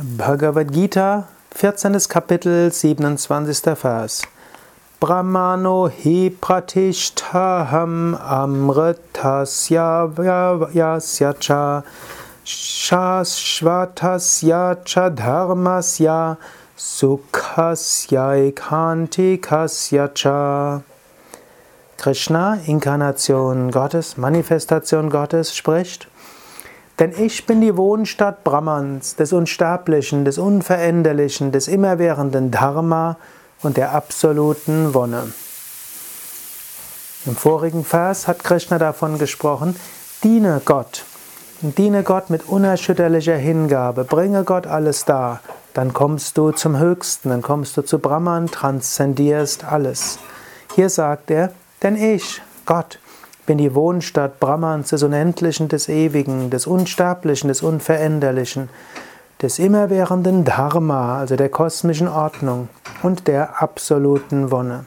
Bhagavad Gita, 14. Kapitel, 27. Vers. Brahmano hi pratishtaham amritasya yasya shashvatasya cha dharmasya sukhasya ekantikasya cha. Krishna, Inkarnation Gottes, Manifestation Gottes, spricht, denn ich bin die Wohnstadt Brahmans, des Unsterblichen, des Unveränderlichen, des immerwährenden Dharma und der absoluten Wonne. Im vorigen Vers hat Krishna davon gesprochen, diene Gott. Diene Gott mit unerschütterlicher Hingabe, bringe Gott alles dar, dann kommst du zum Höchsten, dann kommst du zu Brahman, transzendierst alles. Hier sagt er, denn ich, Gott, bin die Wohnstadt Brahmans, des Unendlichen, des Ewigen, des Unsterblichen, des Unveränderlichen, des immerwährenden Dharma, also der kosmischen Ordnung und der absoluten Wonne.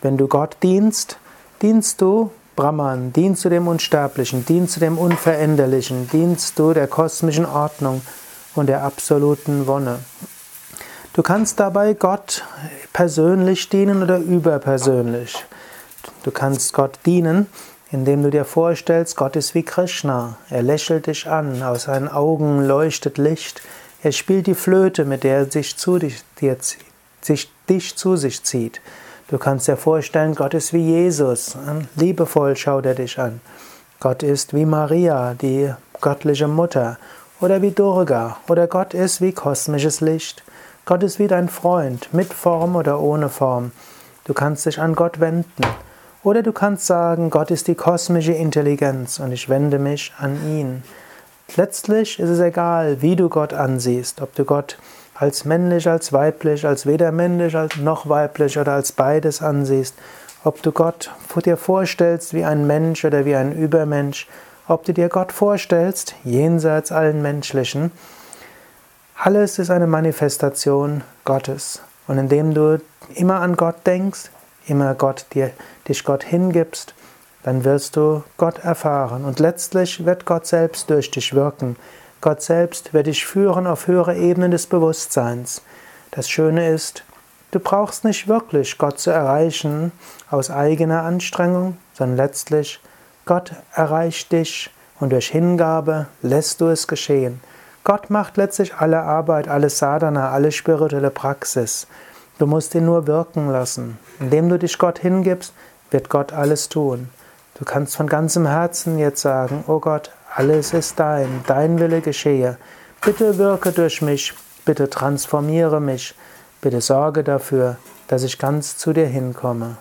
Wenn du Gott dienst, dienst du Brahman, dienst du dem Unsterblichen, dienst du dem Unveränderlichen, dienst du der kosmischen Ordnung und der absoluten Wonne. Du kannst dabei Gott persönlich dienen oder überpersönlich. Du kannst Gott dienen, indem du dir vorstellst, Gott ist wie Krishna. Er lächelt dich an, aus seinen Augen leuchtet Licht. Er spielt die Flöte, mit der er sich zu dich, dir, sich, dich zu sich zieht. Du kannst dir vorstellen, Gott ist wie Jesus. Liebevoll schaut er dich an. Gott ist wie Maria, die göttliche Mutter. Oder wie Durga. Oder Gott ist wie kosmisches Licht. Gott ist wie dein Freund, mit Form oder ohne Form. Du kannst dich an Gott wenden. Oder du kannst sagen, Gott ist die kosmische Intelligenz und ich wende mich an ihn. Letztlich ist es egal, wie du Gott ansiehst, ob du Gott als männlich, als weiblich, als weder männlich noch weiblich oder als beides ansiehst, ob du Gott dir vorstellst wie ein Mensch oder wie ein Übermensch, ob du dir Gott vorstellst jenseits allen Menschlichen. Alles ist eine Manifestation Gottes. Und indem du immer an Gott denkst, immer Gott dir, dich Gott hingibst, dann wirst du Gott erfahren und letztlich wird Gott selbst durch dich wirken. Gott selbst wird dich führen auf höhere Ebenen des Bewusstseins. Das Schöne ist, du brauchst nicht wirklich Gott zu erreichen aus eigener Anstrengung, sondern letztlich Gott erreicht dich und durch Hingabe lässt du es geschehen. Gott macht letztlich alle Arbeit, alle Sadhana, alle spirituelle Praxis. Du musst ihn nur wirken lassen. Indem du dich Gott hingibst, wird Gott alles tun. Du kannst von ganzem Herzen jetzt sagen, oh Gott, alles ist dein, dein Wille geschehe. Bitte wirke durch mich, bitte transformiere mich, bitte sorge dafür, dass ich ganz zu dir hinkomme.